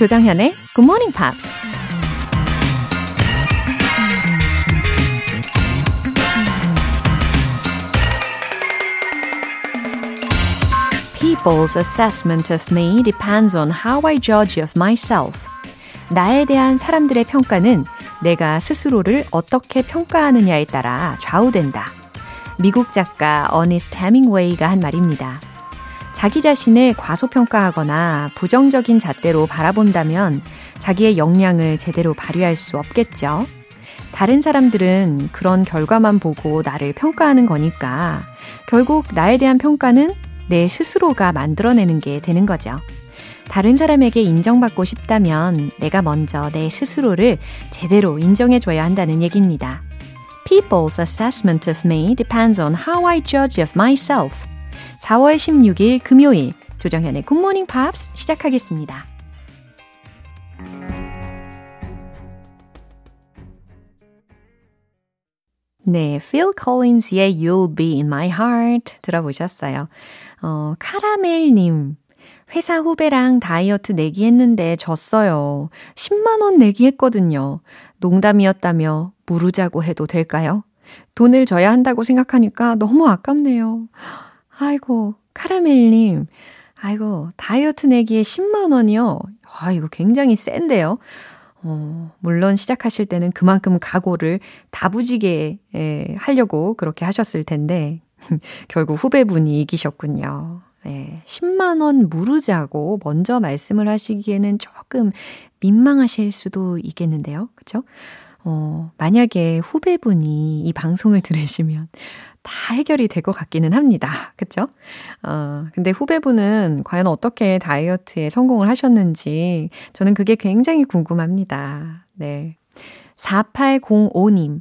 조정현의 Good Morning Pops. People's assessment of me depends on how I judge of myself. 나에 대한 사람들의 평가는 내가 스스로를 어떻게 평가하느냐에 따라 좌우된다. 미국 작가 어니스트 해밍웨이가 한 말입니다. 자기 자신을 과소평가하거나 부정적인 잣대로 바라본다면 자기의 역량을 제대로 발휘할 수 없겠죠. 다른 사람들은 그런 결과만 보고 나를 평가하는 거니까 결국 나에 대한 평가는 내 스스로가 만들어내는 게 되는 거죠. 다른 사람에게 인정받고 싶다면 내가 먼저 내 스스로를 제대로 인정해줘야 한다는 얘기입니다. People's assessment of me depends on how I judge of myself. 4월 16일 금요일 조정현의 Morning Pops 시작하겠습니다. 네, Phil Collins의 You'll Be in My Heart 들어보셨어요. 어, 카라멜님. 회사 후배랑 다이어트 내기 했는데 졌어요. 10만원 내기 했거든요. 농담이었다며 무르자고 해도 될까요? 돈을 져야 한다고 생각하니까 너무 아깝네요. 아이고, 카라멜님. 아이고, 다이어트 내기에 10만원이요? 아, 이거 굉장히 센데요? 어, 물론 시작하실 때는 그만큼 각오를 다부지게 예, 하려고 그렇게 하셨을 텐데, 결국 후배분이 이기셨군요. 네, 10만원 무르자고 먼저 말씀을 하시기에는 조금 민망하실 수도 있겠는데요. 그쵸? 어, 만약에 후배분이 이 방송을 들으시면 다 해결이 될 것 같기는 합니다. 그쵸? 어, 근데 후배분은 과연 어떻게 다이어트에 성공을 하셨는지 저는 그게 굉장히 궁금합니다. 네. 4805님.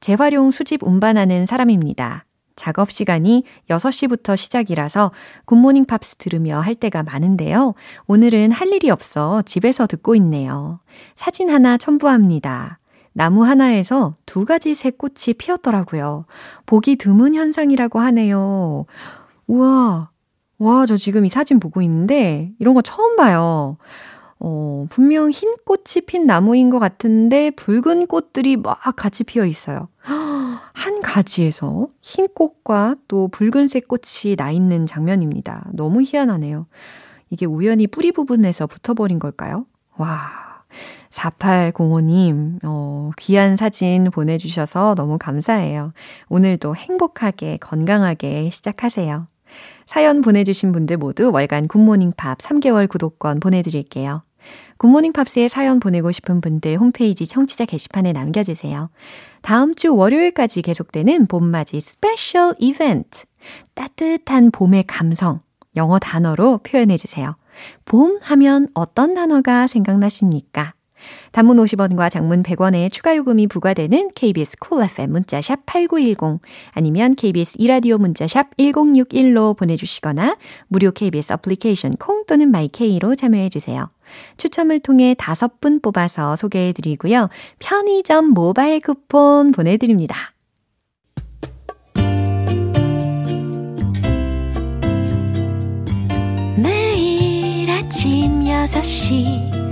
재활용 수집 운반하는 사람입니다. 작업 시간이 6시부터 시작이라서 굿모닝 팝스 들으며 할 때가 많은데요. 오늘은 할 일이 없어 집에서 듣고 있네요. 사진 하나 첨부합니다. 나무 하나에서 두 가지 새꽃이 피었더라고요. 보기 드문 현상이라고 하네요. 우와, 와, 저 지금 이 사진 보고 있는데 이런 거 처음 봐요. 어, 분명 흰 꽃이 핀 나무인 것 같은데 붉은 꽃들이 막 같이 피어 있어요. 한 가지에서 흰 꽃과 또 붉은색 꽃이 나 있는 장면입니다. 너무 희한하네요. 이게 우연히 뿌리 부분에서 붙어버린 걸까요? 와. 4805님, 어, 귀한 사진 보내주셔서 너무 감사해요. 오늘도 행복하게, 건강하게 시작하세요. 사연 보내주신 분들 모두 월간 Good Morning Pops 3개월 구독권 보내드릴게요. Good Morning Pops에 사연 보내고 싶은 분들 홈페이지 청취자 게시판에 남겨주세요. 다음 주 월요일까지 계속되는 봄맞이 스페셜 이벤트. 따뜻한 봄의 감성. 영어 단어로 표현해주세요. 봄 하면 어떤 단어가 생각나십니까? 단문 50원과 장문 100원의 추가 요금이 부과되는 KBS cool FM 문자 샵 8910 아니면 KBS 이라디오 문자 샵 1061로 보내주시거나 무료 KBS 어플리케이션 콩 또는 마이케이로 참여해 주세요. 추첨을 통해 다섯 분 뽑아서 소개해 드리고요. 편의점 모바일 쿠폰 보내드립니다. 매일 아침 6시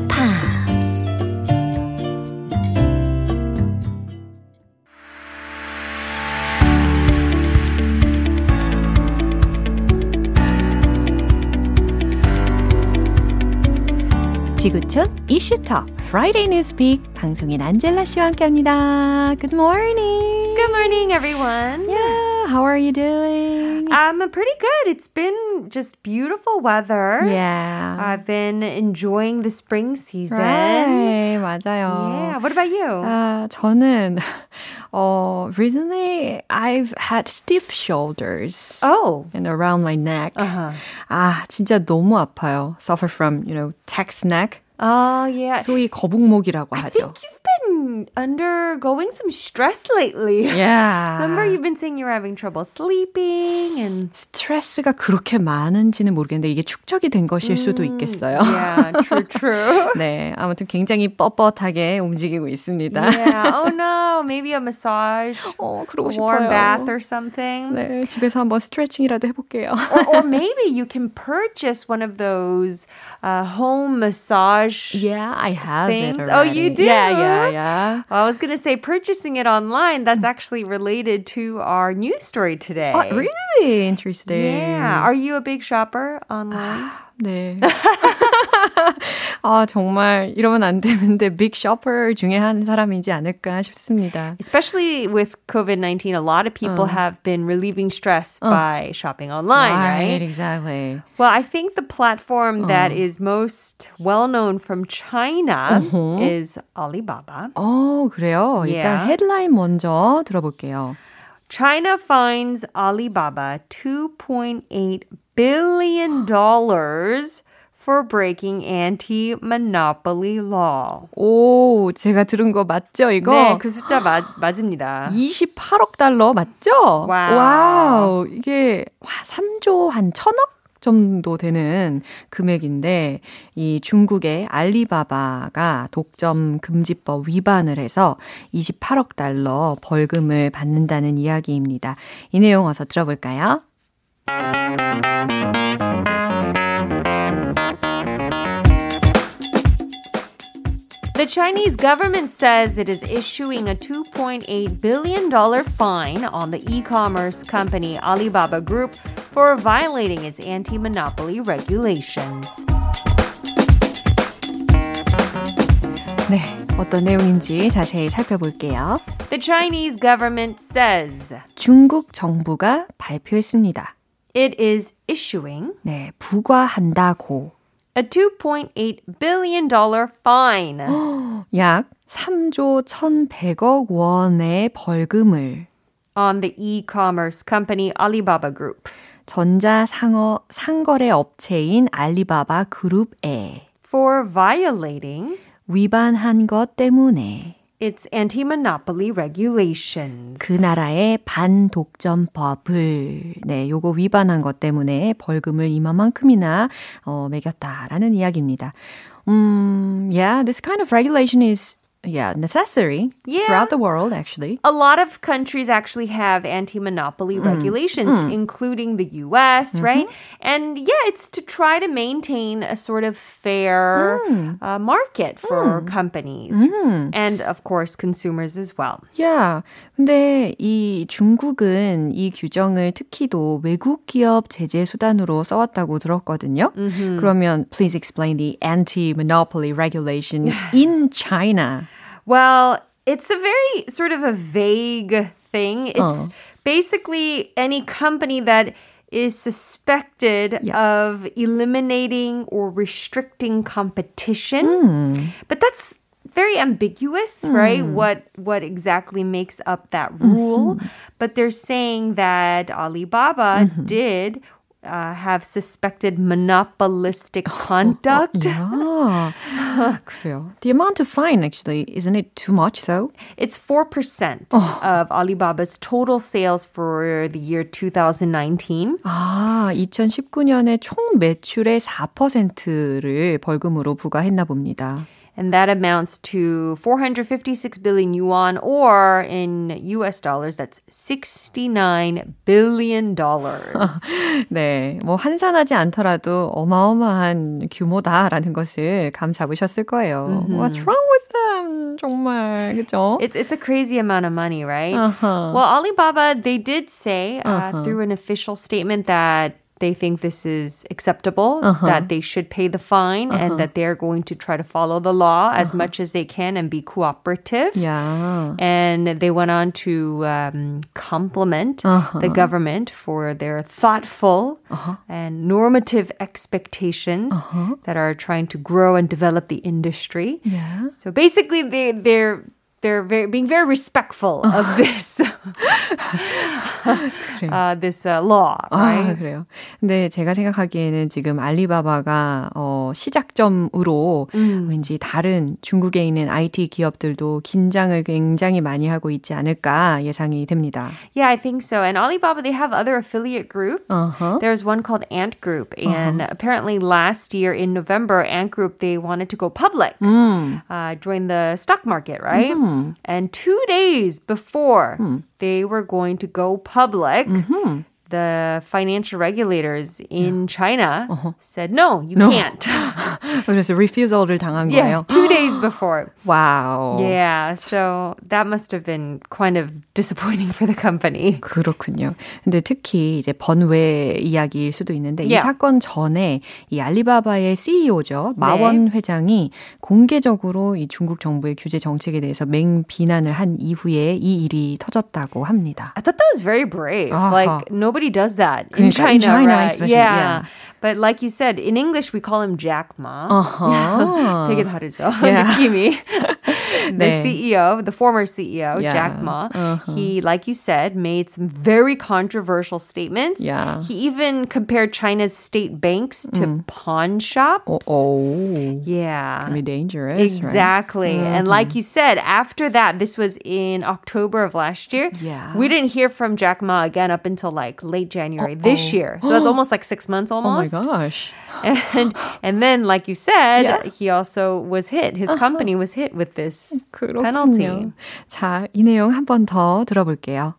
지구촌 이슈톡 Friday Newspeak 방송인 안젤라 씨와 함께합니다. Good morning. Good morning, everyone. Yeah, how are you doing? I'm pretty good. It's been just beautiful weather. Yeah. I've been enjoying the spring season. Right, 맞아요. Yeah. What about you? 아, 저는 어, recently I've had stiff shoulders. Oh. And around my neck. Uh-huh. 아, 진짜 너무 아파요. Suffer from, you know, text neck. Oh, yeah. 소위 거북목이라고 I 하죠. think you've been undergoing some stress lately. Yeah. Remember you've been saying you're having trouble sleeping and 스트레스가 그렇게 많은지는 모르겠는데 이게 축적이 된 것일 수도 있겠어요. Yeah, true, true. 네, 아무튼 굉장히 뻣뻣하게 움직이고 있습니다. yeah. Oh no, maybe a massage, 어, 그러고 warm 싶어요. bath or something. 네, 집에서 한번 스트레칭이라도 해볼게요. or, or maybe you can purchase one of those uh, home massage. Yeah, I have Things? it Oh, you do? Yeah, yeah, yeah. I was going to say purchasing it online. That's actually related to our news story today. Oh, really interesting. Yeah. Are you a big shopper online? 네. 아, 정말 이러면 안 되는데 빅 쇼퍼 중에 한 사람이지 않을까 싶습니다. Especially with COVID 19, a lot of people have been relieving stress by shopping online, right? exactly. Well, I think the platform that is most well known from China is Alibaba. 어, 그래요. 일단 Yeah. 헤드라인 먼저 들어볼게요. China fines Alibaba $2.8 billion dollars for breaking anti-monopoly law. 오, 제가 들은 거 맞죠, 이거? 네, 그 숫자 맞, 맞습니다. 28억 달러 맞죠? Wow. Wow. 이게 와, 3조 한 천억? 정도 되는 금액인데 이 중국의 알리바바가 독점 금지법 위반을 해서 28억 달러 벌금을 받는다는 이야기입니다. 이 내용 어서 들어볼까요? The Chinese government says it is issuing a $2.8 billion fine on the e commerce company Alibaba Group for violating its anti monopoly regulations. 네, 어떤 내용인지 자세히 살펴볼게요. The Chinese government says 중국 정부가 발표했습니다. it is issuing 네, 부과한다고 a $2.8 billion fine 약 3조 1,100억 원의 벌금을 on the e commerce company Alibaba Group 전자상어 상거래 업체인 알리바바 그룹에 for violating 위반한 것 때문에 its anti monopoly regulations. 그 나라의 반독점법을 네, 요거 위반한 것 때문에 벌금을 이만큼이나 어, 매겼다라는 이야기입니다. 음, yeah, this kind of regulation is yeah, necessary Yeah. throughout the world actually. A lot of countries actually have anti monopoly regulations, including the US, right? And yeah, it's to try to maintain a sort of fair uh, market for companies and, of course, consumers as well. Yeah. 근데 이 중국은 이 규정을 특히도 외국 기업 제재 수단으로 써왔다고 들었거든요. 그러면 please explain the anti-monopoly regulation in China. Well, it's a very sort of a vague thing. It's Uh. basically any company that is suspected of eliminating or restricting competition. Hmm. But that's very ambiguous, hmm. right? What what exactly makes up that mm-hmm. rule? But they're saying that Alibaba mm-hmm. did uh, have suspected monopolistic conduct. 아, 그래요. The amount of fine actually, isn't it too much though? It's 4% of Alibaba's total sales for the year 2019. 아, 2019년에 총 매출의 4%를 벌금으로 부과했나 봅니다. And that amounts to 456 billion yuan, or in US dollars, that's 69 billion dollars. 네, 뭐 환산하지 않더라도 어마어마한 규모다라는 것을 감 잡으셨을 거예요. What's wrong with them? 정말 그죠? It's it's a crazy amount of money, right? Uh-huh. Well, Alibaba they did say uh, through an official statement that they think this is acceptable, uh-huh. that they should pay the fine, and uh-huh. that they're going to try to follow the law as uh-huh. much as they can and be cooperative. 야, And they went on to um, compliment the government for their thoughtful and normative expectations that are trying to grow and develop the industry. yeah. So basically, they they're they're very, being very respectful of this uh, this uh, law, right? 아, 그래요. 근데 제가 생각하기에는 지금 알리바바가 어, 시작점으로 음. 왠지 다른 중국에 있는 IT 기업들도 긴장을 굉장히 많이 하고 있지 않을까 예상이 됩니다. Yeah, I think so. And Alibaba, they have other affiliate groups. Uh-huh. There's one called Ant Group, and uh-huh. apparently last year in November, Ant Group they wanted to go public, mm. uh, join the stock market, right? Mm-hmm. And two days before mm. they were going to go public, mm-hmm the financial regulators in yeah. China uh-huh. said, no, you no. can't. 그래서 refusal를 당한 yeah, 거예요. days before. wow. Yeah, so that must have been kind of disappointing for the company. 그렇군요. 근데 특히 이제 번외 이야기일 수도 있는데 yeah. 이 사건 전에 이 알리바바의 CEO죠. 마원 네. 회장이 공개적으로 이 중국 정부의 규제 정책에 대해서 맹 비난을 한 이후에 이 일이 터졌다고 합니다. I thought that was very brave. Uh-huh. Like nobody nobody does that in China. In China, right? especially. Yeah. yeah. But like you said, in English we call him Jack Ma. Uh-huh. 되게 다르죠. 느낌이. the 네. CEO, the former CEO, yeah. Jack Ma, uh-huh. he, like you said, made some very controversial statements. Yeah. He even compared China's state banks to mm. pawn shops. Oh, oh. yeah. Can be dangerous. Exactly. Right? And like mm-hmm. you said, after that, this was in October of last year. Yeah. We didn't hear from Jack Ma again up until like late January Uh-oh. this year. So that's almost like six months almost. Oh my gosh. And and then, like you said, yeah. he also was hit. His uh-huh. company was hit with this 그렇군요. penalty. 자, 이 내용 한 번 더 들어볼게요.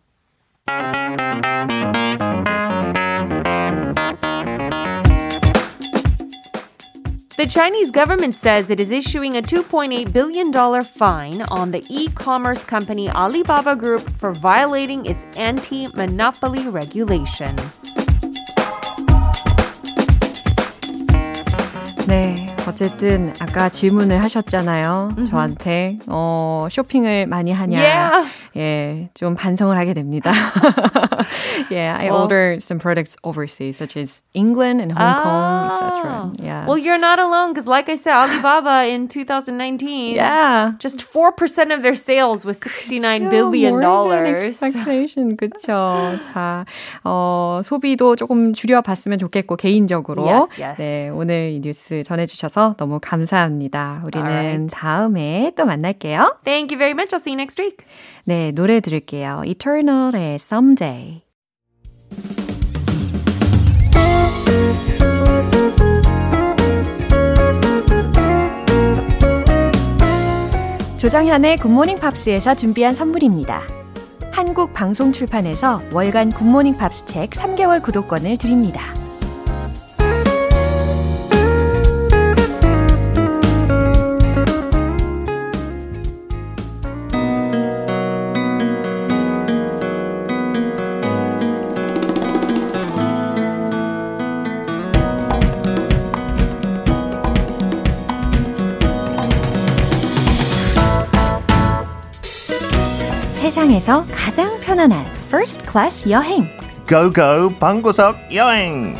The Chinese government says it is issuing a $2.8 billion fine on the e commerce company Alibaba Group for violating its anti monopoly regulations. 네. 어쨌든 아까 질문을 하셨잖아요. Mm-hmm. 저한테 어, 쇼핑을 많이 하냐? Yeah. 예, 좀 반성을 하게 됩니다. yeah, I well, order some products overseas, such as England and Hong oh. Kong, etc. Yeah. Well, you're not alone, because like I said, Alibaba in 2019, yeah, just four percent of their sales was 69 billion dollars. Expectation, 그렇죠. 자, 어, 소비도 조금 줄여봤으면 좋겠고 개인적으로 yes, yes. 네 오늘 이 뉴스 전해주셔서 너무 감사합니다. 우리는 right. 다음에 또 만날게요. Thank you very much. I'll see you next week. 네, 노래 들을게요. Eternal의 Someday. 조정현의 Good Morning Pops에서 준비한 선물입니다. 한국 방송 출판에서 월간 Good Morning Pops 책 3개월 구독권을 드립니다. 세상에서 가장 편안한 First Class 여행. Go Go 방구석 여행.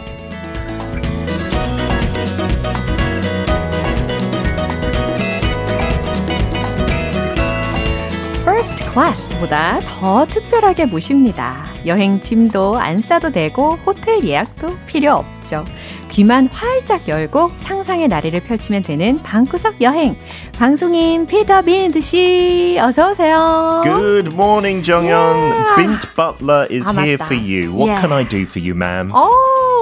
First Class보다 더 특별하게 모십니다. 여행 짐도 안 싸도 되고 호텔 예약도 필요 없죠. 귀만 활짝 열고 상상의 나래를 펼치면 되는 방구석 여행. 방송인 피터 빈트 씨, 어서 오세요. Good morning, 정연. Yeah. Bint Butler is 아, here for you. What yeah. can I do for you, ma'am? 오,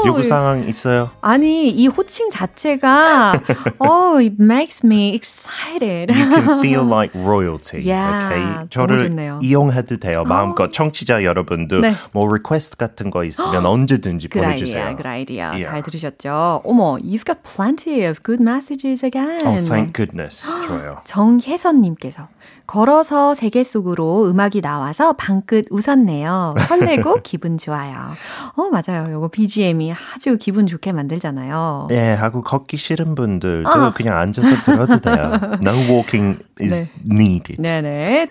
요구 사항 있어요? 아니, 이 호칭 자체가 oh, it makes me excited. You can feel like royalty. Yeah, okay? 저를 이용해도 돼요. 마음껏 청취자 여러분도 네. 뭐 리퀘스트 같은 거 있으면 언제든지 보내주세요. 그 아이디어 yeah. 잘 들으셨죠? 어머, you've got plenty of good messages again. Oh, thank goodness. 좋아요. 정혜선님께서 걸어서 세계 속으로 음악이 나와서 방긋 웃었네요. 설레고 기분 좋아요. 어, 맞아요. 요거 BGM이 아주 기분 좋게 만들잖아요. 예, 하고 걷기 싫은 분들도 어. 그냥 앉아서 들어도 돼요. No walking is 네. needed. 네네.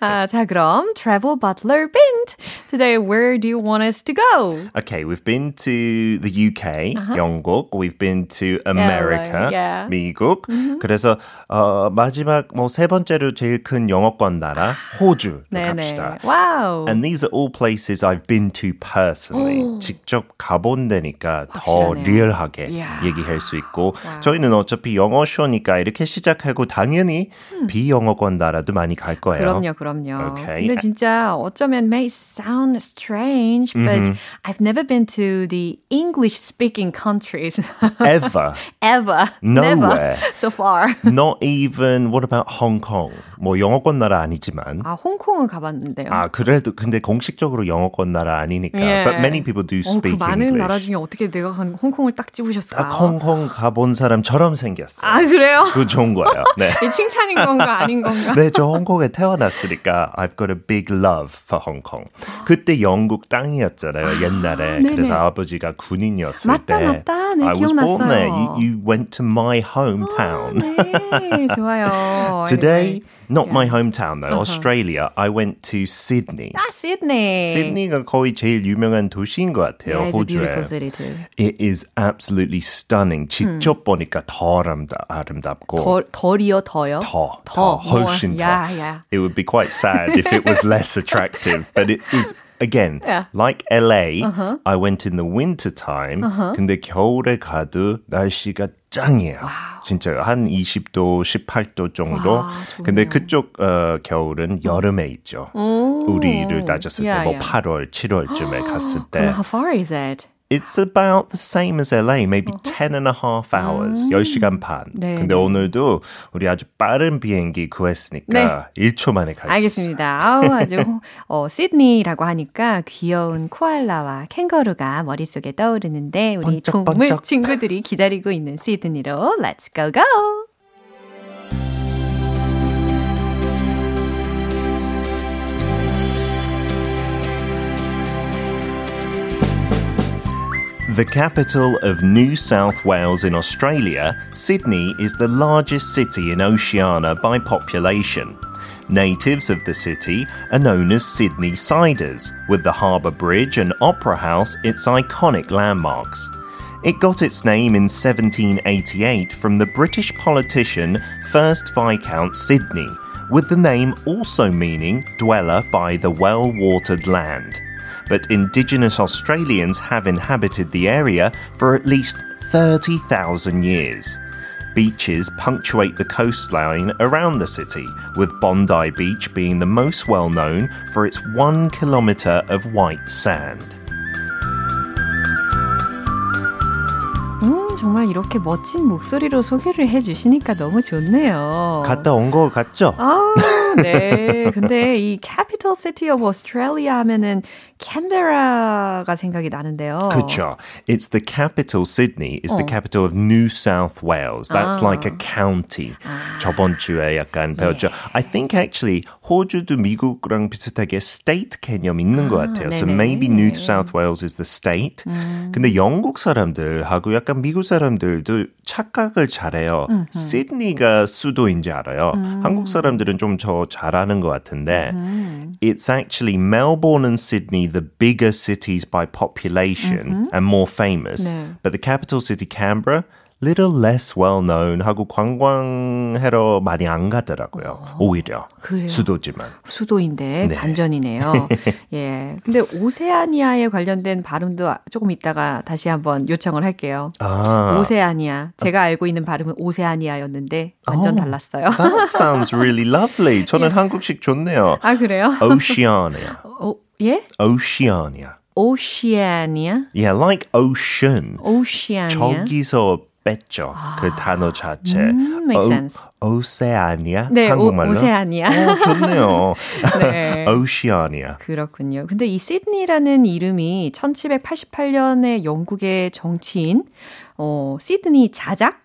아, 자, 그럼 travel butler bint. Today, where do you want us to go? Okay, we've been to the UK, uh-huh. 영국. We've been to America, yeah. 미국. Mm-hmm. 그래서 어, 마지막 뭐 세 번째로 제일 큰 영어권 나라 호주 갑시다. Wow. And these are all places I've been to personally. 오. 직접 가본 데니까 더 리얼하게 yeah. 얘기할 수 있고 wow. 저희는 어차피 영어 쇼니까 이렇게 시작하고 당연히 음. 비영어권 나라도 많이 갈 거예요. 그럼요, 그럼요. Okay. 근데 진짜 어쩌면 may sound strange, but mm-hmm. I've never been to the English speaking countries. Ever. Ever. Nowhere. Never so far. Not even what about Hong Kong? 뭐 영어권 나라 아니지만. 아, 홍콩은 가봤는데요. 아, 그래도 근데 공식적으로 영어권 나라 아니니까. Yeah. But many people do speak 어, 그 많은 English. 나라 중에 어떻게 내가 홍콩을 딱 집으셨을까요? 딱 홍콩 가본 사람처럼 생겼어요. 아, 그래요? 그 좋은 거예요. 네. 이 칭찬인 건가 아닌 건가? 네, 저 홍콩에 태어났으니까 I've got a big love for Hong Kong. 그때 영국 땅이었잖아요, 아, 옛날에. 네네. 그래서 아버지가 군인이었을 맞다, 때. 맞다, 네, I was 기억났어요. born there. You, you went to my hometown. 아, 네, 좋아요. Today, not yeah. my hometown though, uh-huh. Australia. I went to Sydney. 아, Sydney. Sydney가 거의 제일 유명한 도시인 것 같아요, yeah, 호주에. It's a beautiful city too. It is absolutely stunning. 직접 음. 보니까 더 아름다, 아름답고. 더, 덜이요, 더요? 더, 더, 더 훨씬 더. Yeah, yeah. It would be quite sad if it was less attractive, but it is again, yeah. like LA, uh-huh. I went in the winter time. Uh-huh. 근데 겨울에 가도 날씨가 짱이에요. 와우. 진짜 한 20도, 18도 정도. 와, 근데 그쪽 어, 겨울은 여름에 있죠. 오. 우리를 따졌을 yeah, 때뭐 yeah. 8월, 7월쯤에 갔을 때. how far is it? It's about the same as LA, maybe uh-huh. 10 and a half hours, 음. 10시간 반. 네, 근데 네. 오늘도 우리 아주 빠른 비행기 구했으니까 네. 1초 만에 갈 수 있어요. 알겠습니다. 아우, 아주 어, 시드니라고 하니까 귀여운 코알라와 캥거루가 머릿속에 떠오르는데 우리 번쩍, 동물 번쩍. 친구들이 기다리고 있는 시드니로 Let's go go! The capital of New South Wales in Australia, Sydney is the largest city in Oceania by population. Natives of the city are known as Sydney Siders, with the Harbour Bridge and Opera House its iconic landmarks. It got its name in 1788 from the British politician First Viscount Sydney, with the name also meaning dweller by the well watered land but Indigenous Australians have inhabited the area for at least 30,000 years. Beaches punctuate the coastline around the city, with Bondi Beach being the most well known for its one kilometre of white sand. 정말 이렇게 멋진 목소리로 소개를 해주시니까 너무 좋네요. 갔다 온 거 같죠? 아, 네. 근데 이 capital city of Australia 하면은 캔베라가 생각이 나는데요. 그렇죠. It's the capital. Sydney is 어. the capital of New South Wales. That's 아. like a county. 아. 저번 주에 약간 배웠죠. Yeah. I think actually 호주도 미국랑 비슷하게 state 개념 있는 아, 것 같아요. 네네. So maybe New South Wales is the state. 음. 근데 영국 사람들하고 약간 미국 사람들도 착각을 잘해요. 음흠. 시드니가 수도인 지 알아요. 음. 한국 사람들은 좀더 잘하는 것 같은데 음. It's actually Melbourne and Sydney the bigger cities by population and more famous. 네. But the capital city Canberra little less well known 하고 관광하러 많이 안 가더라고요. 어, 오히려 그래요? 수도지만 수도인데 네. 반전이네요. 예. 근데 오세아니아에 관련된 발음도 조금 있다가 다시 한번 요청을 할게요. 아. 오세아니아. 제가 알고 있는 발음은 오세아니아였는데 완전 oh, 달랐어요. that sounds really lovely. 저는 예. 한국식 좋네요. 아 그래요? Oceania. 어, 예? Oceania. Oceania. Yeah, like ocean. Oceania. 저기서 뺐죠. 아, 그 단어 자체. 음, makes sense. 오, 오세아니아? 네, 한국말로? 오, 오세아니아. 오, 좋네요. 네. 오시아니아. 그렇군요. 근데 이 시드니라는 이름이 1788년에 영국의 정치인 어, 시드니 자작?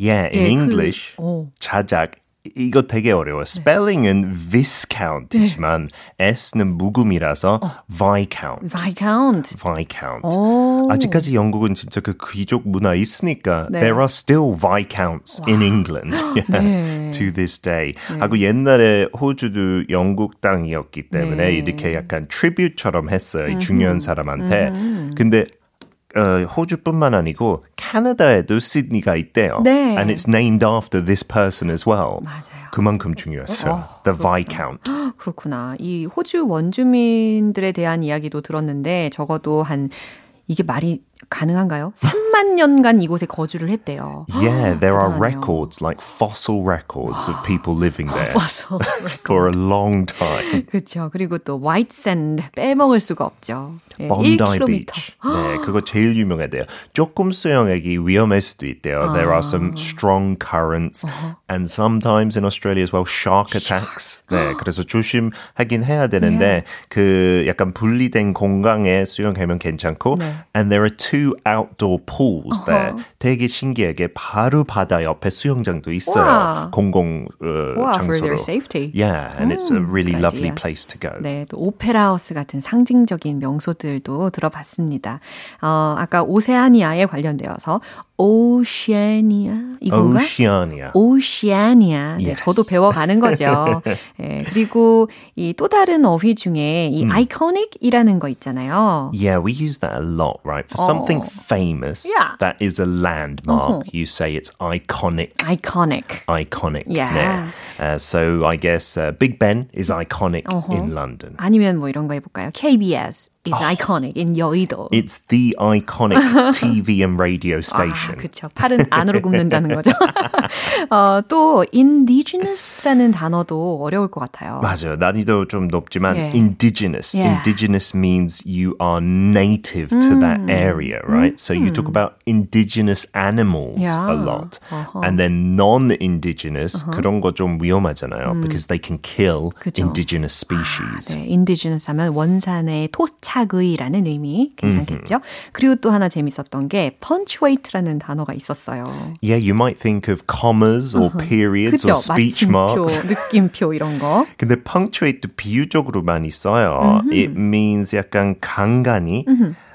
Yeah, in 예, English, 그, 자작 이거 되게 어려워. 스펠링은 viscount이지만 S는 묵음이라서 viscount. Viscount. viscount. 오. 아직까지 영국은 진짜 그 귀족 문화 있으니까 네. there are still viscounts in England yeah, 네. to this day. 하고 옛날에 호주도 영국 땅이었기 때문에 네. 이렇게 약간 트리뷰처럼 했어요. 이 중요한 사람한테. 근데 어, 호주뿐만 아니고 캐나다에도 시드니가 있대요. 네. And it's named after this person as well. 맞아요. 그만큼 중요했어요. The Viscount. 그렇구나. 이 호주 원주민들에 대한 이야기도 들었는데 적어도 한 이게 말이 가능한가요? 3만 년간 이곳에 거주를 했대요. Yeah, there are records, like fossil records of people living there for a long time. 그렇죠. 그리고 또 white sand 빼먹을 수가 없죠. 예, Bondi 1km. Beach. 네, 그거 제일 유명하대요. 조금 수영하기 위험할 수도 있대요. There are some strong currents and sometimes in Australia as well shark attacks. 네, 그래서 조심하긴 해야 되는데 그 약간 분리된 공간에 수영하면 괜찮고 네. and there are two outdoor pools there. 되게 신기하게 바로 바다 옆에 수영장도 있어요. 와. 공공 어, 와, for 장소로. their safety. Yeah, and it's a really good lovely idea. place to go. 네, 또 오페라 하우스 같은 상징적인 명소들도 들어봤습니다. 어, 아까 오세아니아에 관련되어서 오시아니아 이건가? Oceania. 오시아니아. 네, Yes. 저도 배워가는 거죠. 예, 그리고 이 또 다른 어휘 중에 이 iconic이라는 거 있잖아요. Yeah, we use that a lot, right? For something Oh. famous Yeah. that is a landmark, you say it's iconic. iconic. Iconic. Yeah. 네. Uh, so I guess uh, Big Ben is iconic in London. 아니면 뭐 이런 거 해볼까요? KBS is iconic in 여의도. It's the iconic TV and radio 아, station. 그렇죠. 팔은 안으로 굽는다는 거죠. 어, 또 indigenous라는 단어도 어려울 것 같아요. 맞아요. 난이도 좀 높지만 Yeah. indigenous. Yeah. Indigenous means you are native to that area, right? So you talk about indigenous animals Yeah. a lot. And then non-indigenous 그런 거 좀 위험하잖아요. Because they can kill 그죠. indigenous species. 네, indigenous 하면 원산의 토착 의라는 의미 괜찮겠죠? 그리고 또 하나 재밌었던 게 punctuate라는 단어가 있었어요. Yeah, you might think of commas or periods 그죠? or speech marks. 느낌표 이런 거. 근데 punctuate도 비유적으로 많이 써요. It means 약간 간간히.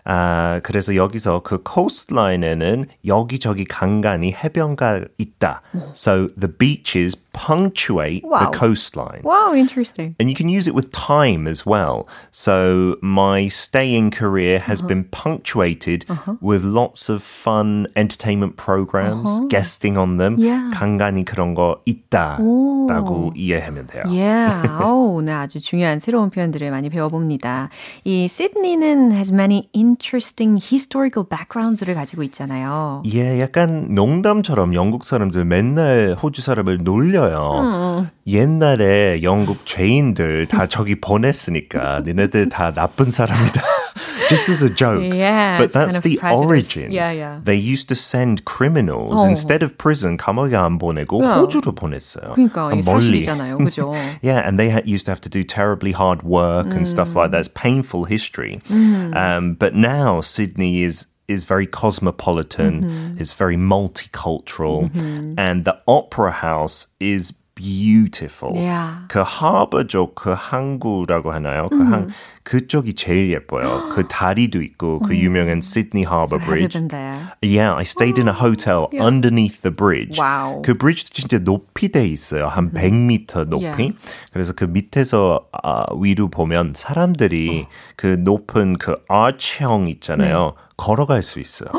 아, 그래서 여기서 그 coastline에는 여기저기 간간히 해변가 있다. So the beaches punctuate Wow. the coastline. Wow, interesting. And you can use it with time as well. So my stay in Korea has been punctuated with lots of fun entertainment programs, guesting on them. Yeah. 간간히 그런 거 있다라고 이해하면 돼요. Yeah. 오, 오늘 아주 중요한 새로운 표현들을 많이 배워봅니다. 이 시드니는 has many interesting historical backgrounds를 가지고 있잖아요. 예, 약간 농담처럼 영국 사람들 맨날 호주 사람을 놀려 요. 옛날에 영국 죄인들 다 저기 보냈으니까 니네들 다 나쁜 사람이다. Just as a joke. Yeah, but it's kind that's of the prejudice. origin. Yeah, yeah. They used to send criminals 어. instead of prison 감옥에 안 보내고 Yeah. 호주로 보냈어요. 그러니까 이게 멀리. 사실이잖아요. 그죠? Yeah, and they had, used to have to do terribly hard work and stuff like that. It's painful history. Um, but now Sydney is is very cosmopolitan. It's very multicultural, and the opera house is beautiful. Yeah. 그 하버쪽 그 항구라고 하나요? 그 항, 그쪽이 제일 예뻐요. 그 다리도 있고 그 유명한 Sydney Harbour Have you Bridge. been there? Yeah, I stayed in a hotel underneath the bridge. Wow. 그 브리지도 진짜 높이 돼 있어요. 한 100m 높이. Yeah. 그래서 그 밑에서 아, 위로 보면 사람들이 그 높은 그 아치형 있잖아요. 걸어갈 수 있어요.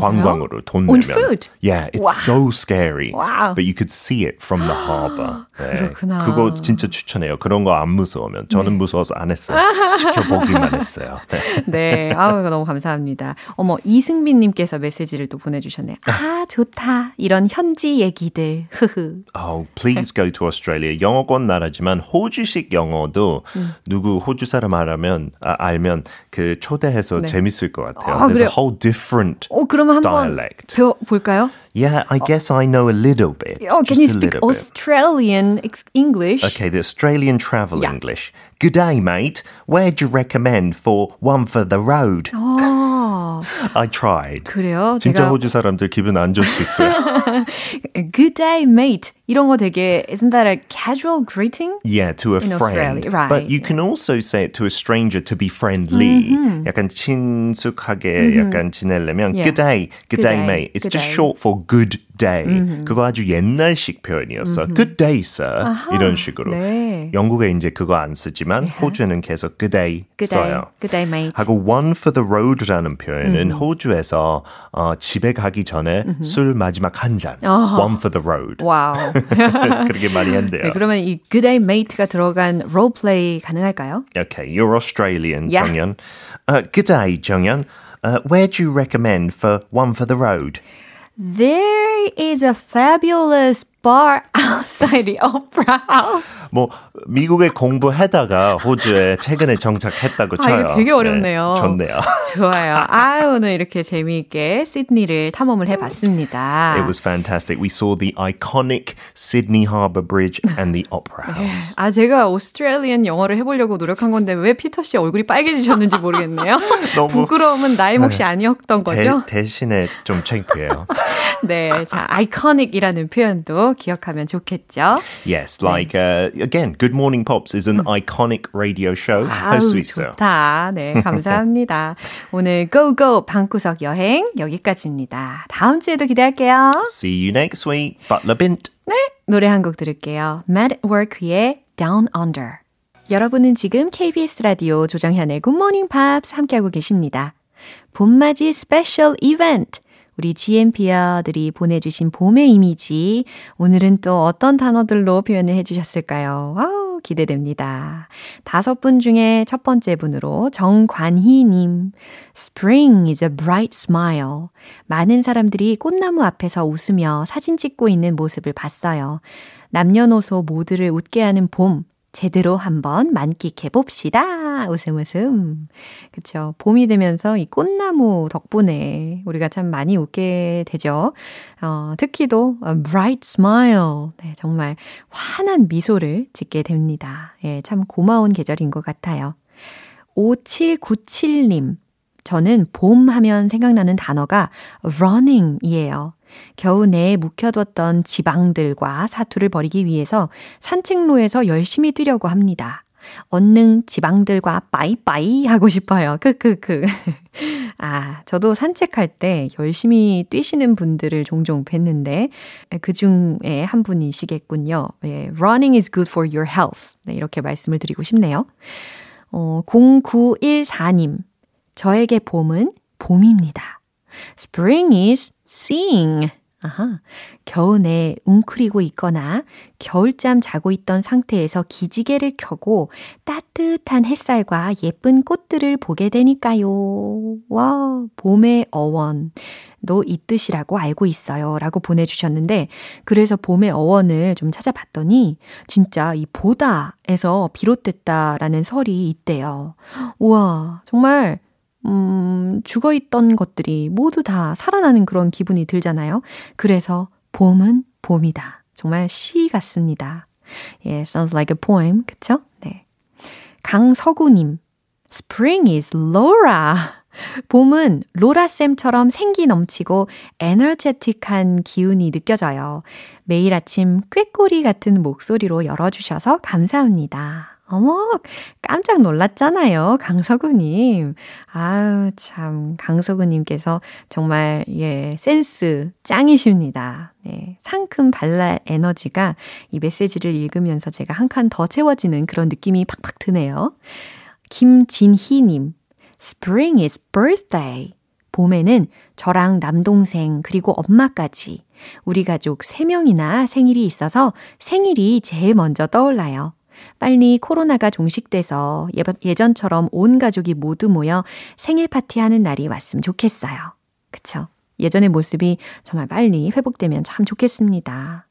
관광으로 돈 On 내면. foot? Yeah, it's so scary. Wow. But you could see it from the harbor. 네. 그렇구나. 그거 진짜 추천해요. 그런 거 안 무서우면. 저는 무서워서 안 했어요. 지켜보기만 했어요. 네. 네, 아우 너무 감사합니다. 어머 이승빈님께서 메시지를 또 보내주셨네요. 아 좋다 이런 현지 얘기들. 흐흐. Oh, please go to Australia. 영어권 나라지만 호주식 영어도 누구 호주 사람 알면 아, 알면 그 초대해서 재밌을 것 같아요. 아, There's 그래요? a whole different. 어 그러면 한번 Dialect. 배워 볼까요? Yeah, I oh. guess I know a little bit. Oh, can you speak bit. Australian ex- English? Okay, the Australian travel Yeah. English. Good day, mate. Where'd you recommend for one for the road? 어, I tried. 그래요? 진짜 제가 호주 사람들 기분 안 좋을 수 있어요. good day, mate. 이런 거 되게 isn't that a casual greeting? Yeah, to a In friend. Australia, right, But you can also say it to a stranger to be friendly. 약간 친숙하게 약간 지내려면 Yeah. good day, good, Good day, day, mate. It's good just day. short for good day. 그거 아주 옛날식 표현이었어. Good day, sir. 이런 식으로. 네. 영국에 이제 그거 안 쓰지만 호주는 계속 good day Good day, 써요. good day, mate. 하고 one for the road라는 표현은 호주에서 어, 집에 가기 전에 술 마지막 한 잔. One for the road. 와우. 그렇게 많이 한대요. 네, 그러면 이 good day, mate가 들어간 role play 가능할까요? Okay, you're Australian, Yeah. 정연. Uh, good day, 정연. Uh, where do you recommend for one for the road? There is a fabulous bar outside the opera house. 뭐 미국에 공부하다가 호주에 최근에 정착했다고 아, 쳐요. 이거 되게 어렵네요. 네, 좋네요. 좋아요. 아, 오늘 이렇게 재미있게 시드니를 탐험을 해 봤습니다. It was fantastic. We saw the iconic Sydney Harbour Bridge and the Opera House. 아, 제가 오스트레일리안 영어를 해 보려고 노력한 건데 왜 피터 씨 얼굴이 빨개지셨는지 모르겠네요. 너무- 부끄러움은 나의 몫이 아니었던 거죠? 대, 대신에 좀 창피해요. 네, 자, iconic이라는 표현도 기억하면 좋겠죠. yes, like uh, again, Good Morning Pops is an iconic radio show. 할 수 있어요. 좋다. 네, 감사합니다. 오늘 고고 방구석 여행 여기까지입니다. 다음 주에도 기대할게요. See you next week. Butler Bint. 네, 노래 한 곡 들을게요. Men at Work의 Down Under. 여러분은 지금 KBS 라디오 조정현의 Good Morning Pops 함께하고 계십니다. 봄맞이 스페셜 이벤트. 우리 GMPer들이 보내주신 봄의 이미지. 오늘은 또 어떤 단어들로 표현을 해주셨을까요? Wow, 기대됩니다. 다섯 분 중에 첫 번째 분으로 정관희님. Spring is a bright smile. 많은 사람들이 꽃나무 앞에서 웃으며 사진 찍고 있는 모습을 봤어요. 남녀노소 모두를 웃게 하는 봄. 제대로 한번 만끽해 봅시다. 웃음 웃음. 그쵸. 봄이 되면서 이 꽃나무 덕분에 우리가 참 많이 웃게 되죠. 어, 특히도 a bright smile. 네, 정말 환한 미소를 짓게 됩니다. 예, 참 고마운 계절인 것 같아요. 5797님. 저는 봄 하면 생각나는 단어가 running이에요. 겨우 내에 묵혀뒀던 지방들과 사투를 버리기 위해서 산책로에서 열심히 뛰려고 합니다. 얼른 지방들과 빠이빠이 하고 싶어요. 크크크. 아, 저도 산책할 때 열심히 뛰시는 분들을 종종 뵀는데 그 중에 한 분이시겠군요. 예, running is good for your health. 네, 이렇게 말씀을 드리고 싶네요. 어, 0914님. 저에게 봄은 봄입니다. Spring is seeing. 아하. 겨우 내 웅크리고 있거나 겨울잠 자고 있던 상태에서 기지개를 켜고 따뜻한 햇살과 예쁜 꽃들을 보게 되니까요. 와, 봄의 어원. 너이 뜻이라고 알고 있어요. 라고 보내주셨는데, 그래서 봄의 어원을 좀 찾아봤더니, 진짜 이 보다에서 비롯됐다라는 설이 있대요. 우와, 정말 음, 죽어 있던 것들이 모두 다 살아나는 그런 기분이 들잖아요. 그래서 봄은 봄이다. 정말 시 같습니다. 예, sounds like a poem. 그쵸? 네. 강서구님. Spring is Laura. 봄은 로라쌤처럼 생기 넘치고 에너제틱한 기운이 느껴져요. 매일 아침 꾀꼬리 같은 목소리로 열어주셔서 감사합니다. 어머, 깜짝 놀랐잖아요. 강서구님. 아유, 참, 강서구님께서 정말, 예, 센스 짱이십니다. 네, 상큼 발랄 에너지가 이 메시지를 읽으면서 제가 한 칸 더 채워지는 그런 느낌이 팍팍 드네요. 김진희님, Spring is birthday. 봄에는 저랑 남동생 그리고 엄마까지 우리 가족 3명이나 생일이 있어서 생일이 제일 먼저 떠올라요. 빨리 코로나가 종식돼서 예전처럼 온 가족이 모두 모여 생일 파티하는 날이 왔으면 좋겠어요. 그쵸? 예전의 모습이 정말 빨리 회복되면 참 좋겠습니다.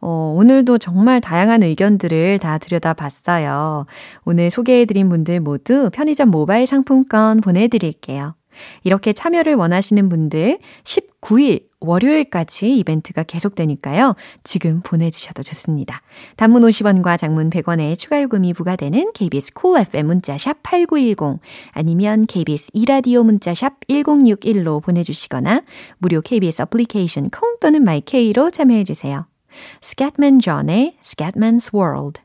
어, 오늘도 정말 다양한 의견들을 다 들여다 봤어요. 오늘 소개해드린 분들 모두 편의점 모바일 상품권 보내드릴게요. 이렇게 참여를 원하시는 분들 19일 월요일까지 이벤트가 계속되니까요. 지금 보내주셔도 좋습니다. 단문 50원과 장문 100원의 추가 요금이 부과되는 KBS cool FM 문자 샵 8910 아니면 KBS 이라디오 문자 샵 1061로 보내주시거나 무료 KBS 애플리케이션 콩 또는 마이케이로 참여해주세요. Scatman John의 Scatman's World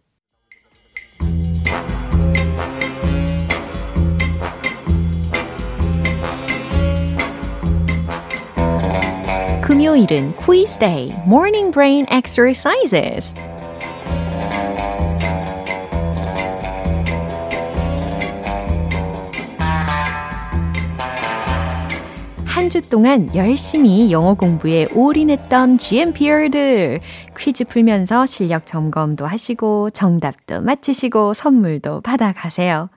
금요일은 quiz day, morning brain exercises. 한주 동안 열심히 영어 공부에 올인했던 GMPR들 퀴즈 풀면서 실력 점검도 하시고 정답도 맞히시고 선물도 받아가세요.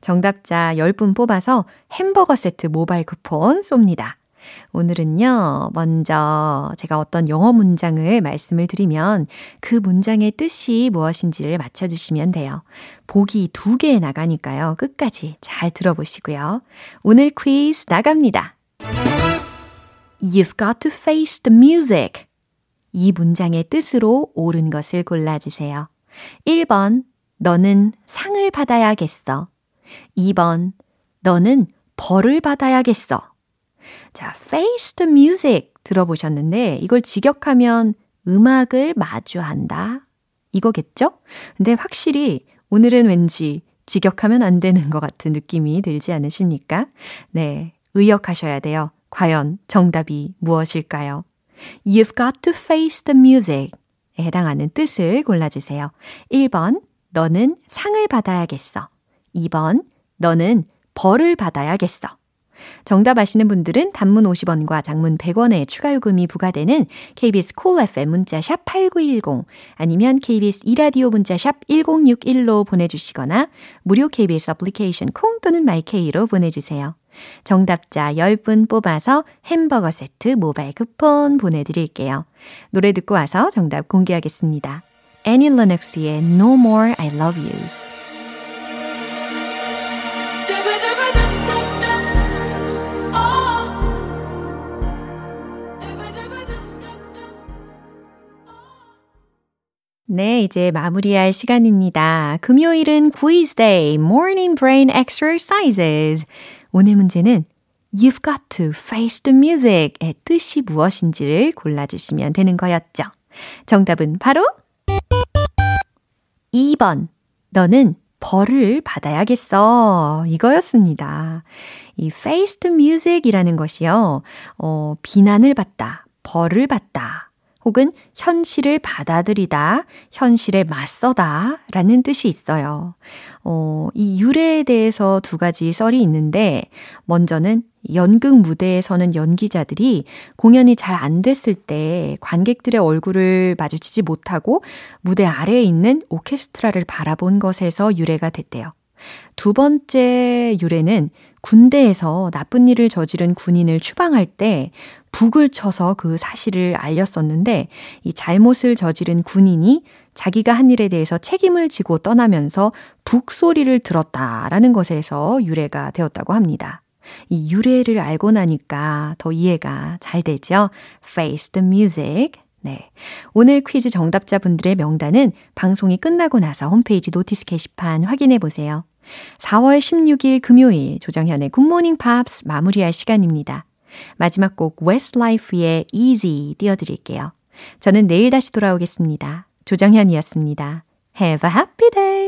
정답자 10분 뽑아서 햄버거 세트 모바일 쿠폰 쏩니다. 오늘은요, 먼저 제가 어떤 영어 문장을 말씀을 드리면 그 문장의 뜻이 무엇인지를 맞춰주시면 돼요. 보기 두 개 나가니까요. 끝까지 잘 들어보시고요. 오늘 퀴즈 나갑니다. You've got to face the music. 이 문장의 뜻으로 옳은 것을 골라주세요. 1번, 너는 상을 받아야겠어. 2번, 너는 벌을 받아야겠어. 자, face the music 들어보셨는데 이걸 직역하면 음악을 마주한다. 이거겠죠? 근데 확실히 오늘은 왠지 직역하면 안 되는 것 같은 느낌이 들지 않으십니까? 네, 의역하셔야 돼요. 과연 정답이 무엇일까요? You've got to face the music에 해당하는 뜻을 골라주세요. 1번, 너는 상을 받아야겠어. 2번, 너는 벌을 받아야겠어. 정답 아시는 분들은 단문 50원과 장문 100원의 추가 요금이 부과되는 KBS 콜 cool FM 문자 샵 8910 아니면 KBS 이라디오 문자 샵 1061로 보내주시거나 무료 KBS 애플리케이션 콩 또는 마이케이로 보내주세요. 정답자 10분 뽑아서 햄버거 세트 모바일 쿠폰 보내드릴게요. 노래 듣고 와서 정답 공개하겠습니다. 애니 레녹스의 No More I Love Yous 네, 이제 마무리할 시간입니다. 금요일은 quiz day, morning brain exercises. 오늘 문제는 You've got to face the music의 뜻이 무엇인지를 골라주시면 되는 거였죠. 정답은 바로 2번. 너는 벌을 받아야겠어. 이거였습니다. 이 face the music이라는 것이요, 어, 비난을 받다, 벌을 받다. 혹은 현실을 받아들이다, 현실에 맞서다 라는 뜻이 있어요. 어, 이 유래에 대해서 두 가지 썰이 있는데, 먼저는 연극 무대에 서는 연기자들이 공연이 잘 안 됐을 때 관객들의 얼굴을 마주치지 못하고 무대 아래에 있는 오케스트라를 바라본 것에서 유래가 됐대요. 두 번째 유래는 군대에서 나쁜 일을 저지른 군인을 추방할 때 북을 쳐서 그 사실을 알렸었는데 이 잘못을 저지른 군인이 자기가 한 일에 대해서 책임을 지고 떠나면서 북 소리를 들었다라는 것에서 유래가 되었다고 합니다. 이 유래를 알고 나니까 더 이해가 잘 되죠. Face the music. 네. 오늘 퀴즈 정답자분들의 명단은 방송이 끝나고 나서 홈페이지 notice 게시판 확인해 보세요. 4월 16일 금요일 조정현의 굿모닝 팝스 마무리할 시간입니다. 마지막 곡 Westlife의 Easy 띄워드릴게요. 저는 내일 다시 돌아오겠습니다. 조정현이었습니다. Have a happy day!